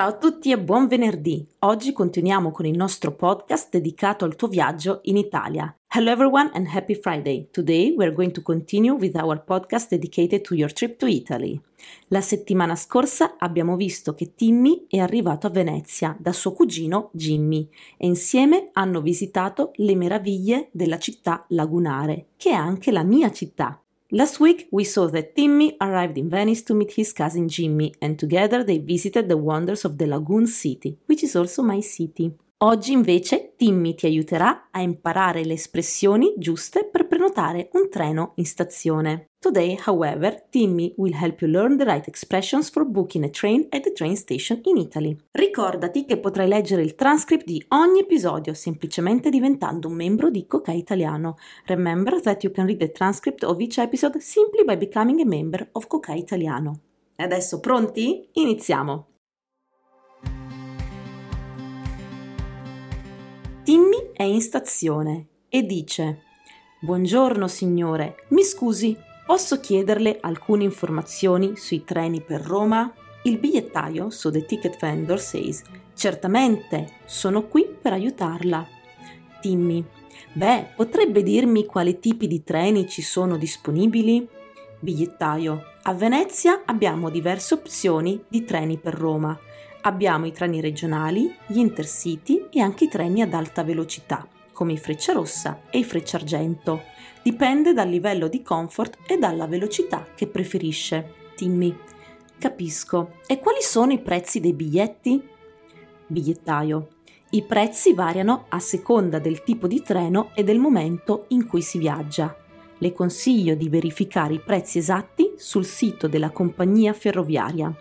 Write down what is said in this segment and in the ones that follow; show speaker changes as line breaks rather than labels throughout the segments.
Ciao a tutti e buon venerdì! Oggi continuiamo con il nostro podcast dedicato al tuo viaggio in Italia. Hello everyone and happy Friday! Today we're going to continue with our podcast dedicated to your trip to Italy. La settimana scorsa abbiamo visto che Timmy è arrivato a Venezia da suo cugino Jimmy e insieme hanno visitato le meraviglie della città lagunare, che è anche la mia città. Last week, we saw that Timmy arrived in Venice to meet his cousin Jimmy, and together they visited the wonders of the Lagoon City, which is also my city. Oggi invece Timmy ti aiuterà a imparare le espressioni giuste per prenotare un treno in stazione. Today, however, Timmy will help you learn the right expressions for booking a train at the train station in Italy. Ricordati che potrai leggere il transcript di ogni episodio semplicemente diventando un membro di Coca Italiano. Remember that you can read the transcript of each episode simply by becoming a member of Coca Italiano. E adesso pronti? Iniziamo! Timmy è in stazione e dice Buongiorno signore, mi scusi, posso chiederle alcune informazioni sui treni per Roma? Il bigliettaio, so the ticket vendor says, certamente, sono qui per aiutarla. Timmy, beh, potrebbe dirmi quali tipi di treni ci sono disponibili? Bigliettaio, a Venezia abbiamo diverse opzioni di treni per Roma Abbiamo i treni regionali, gli intercity e anche i treni ad alta velocità, come i Frecciarossa e i Frecciargento. Dipende dal livello di comfort e dalla velocità che preferisce. Timmy. Capisco. E quali sono i prezzi dei biglietti? Bigliettaio. I prezzi variano a seconda del tipo di treno e del momento in cui si viaggia. Le consiglio di verificare i prezzi esatti sul sito della compagnia ferroviaria.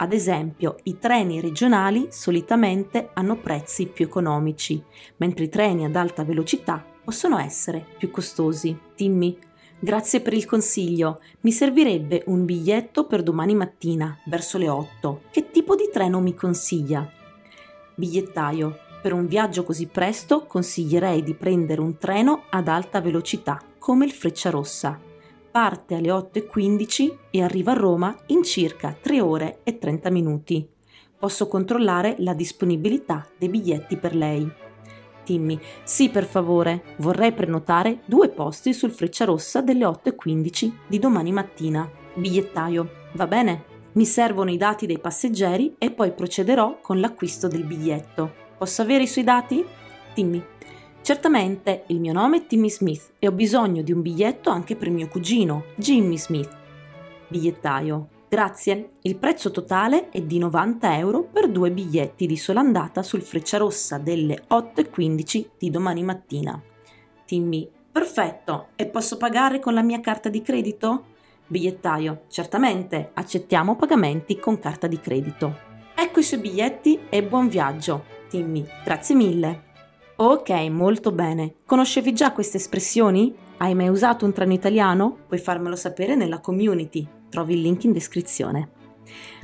Ad esempio, i treni regionali solitamente hanno prezzi più economici, mentre i treni ad alta velocità possono essere più costosi. Timmy, grazie per il consiglio. Mi servirebbe un biglietto per domani mattina, verso le 8. Che tipo di treno mi consiglia? Bigliettaio, per un viaggio così presto consiglierei di prendere un treno ad alta velocità, come il Frecciarossa parte alle 8.15 e arriva a Roma in circa 3 ore e 30 minuti. Posso controllare la disponibilità dei biglietti per lei. Timmy, sì per favore, vorrei prenotare due posti sul Frecciarossa delle 8.15 di domani mattina. Bigliettaio, va bene? Mi servono i dati dei passeggeri e poi procederò con l'acquisto del biglietto. Posso avere i suoi dati? Timmy, Certamente il mio nome è Timmy Smith e ho bisogno di un biglietto anche per mio cugino, Jimmy Smith. Bigliettaio. Grazie. Il prezzo totale è di 90 euro per due biglietti di sola andata sul Frecciarossa delle 8.15 di domani mattina. Timmy. Perfetto. E posso pagare con la mia carta di credito? Bigliettaio. Certamente. Accettiamo pagamenti con carta di credito. Ecco i suoi biglietti e buon viaggio. Timmy. Grazie mille. Ok, molto bene. Conoscevi già queste espressioni? Hai mai usato un treno italiano? Puoi farmelo sapere nella community. Trovi il link in descrizione.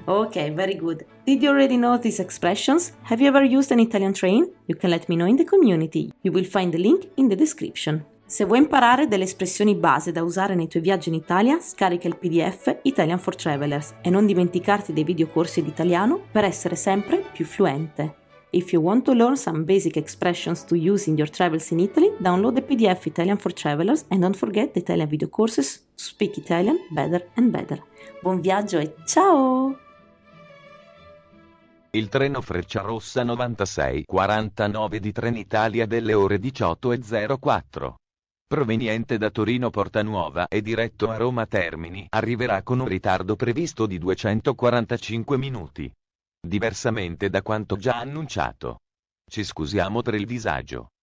Ok, very good. Did you already know these expressions? Have you ever used an Italian train? You can let me know in the community. You will find the link in the description. Se vuoi imparare delle espressioni base da usare nei tuoi viaggi in Italia, scarica il PDF Italian for Travelers e non dimenticarti dei videocorsi di italiano per essere sempre più fluente. If you want to learn some basic expressions to use in your travels in Italy, download the PDF Italian for Travelers and don't forget the Italian video courses to speak Italian better and better. Buon viaggio e ciao!
Il treno Frecciarossa 9649 di Trenitalia delle ore 18.04 proveniente da Torino Portanuova e diretto a Roma Termini, arriverà con un ritardo previsto di 245 minuti diversamente da quanto già annunciato. Ci scusiamo per il disagio.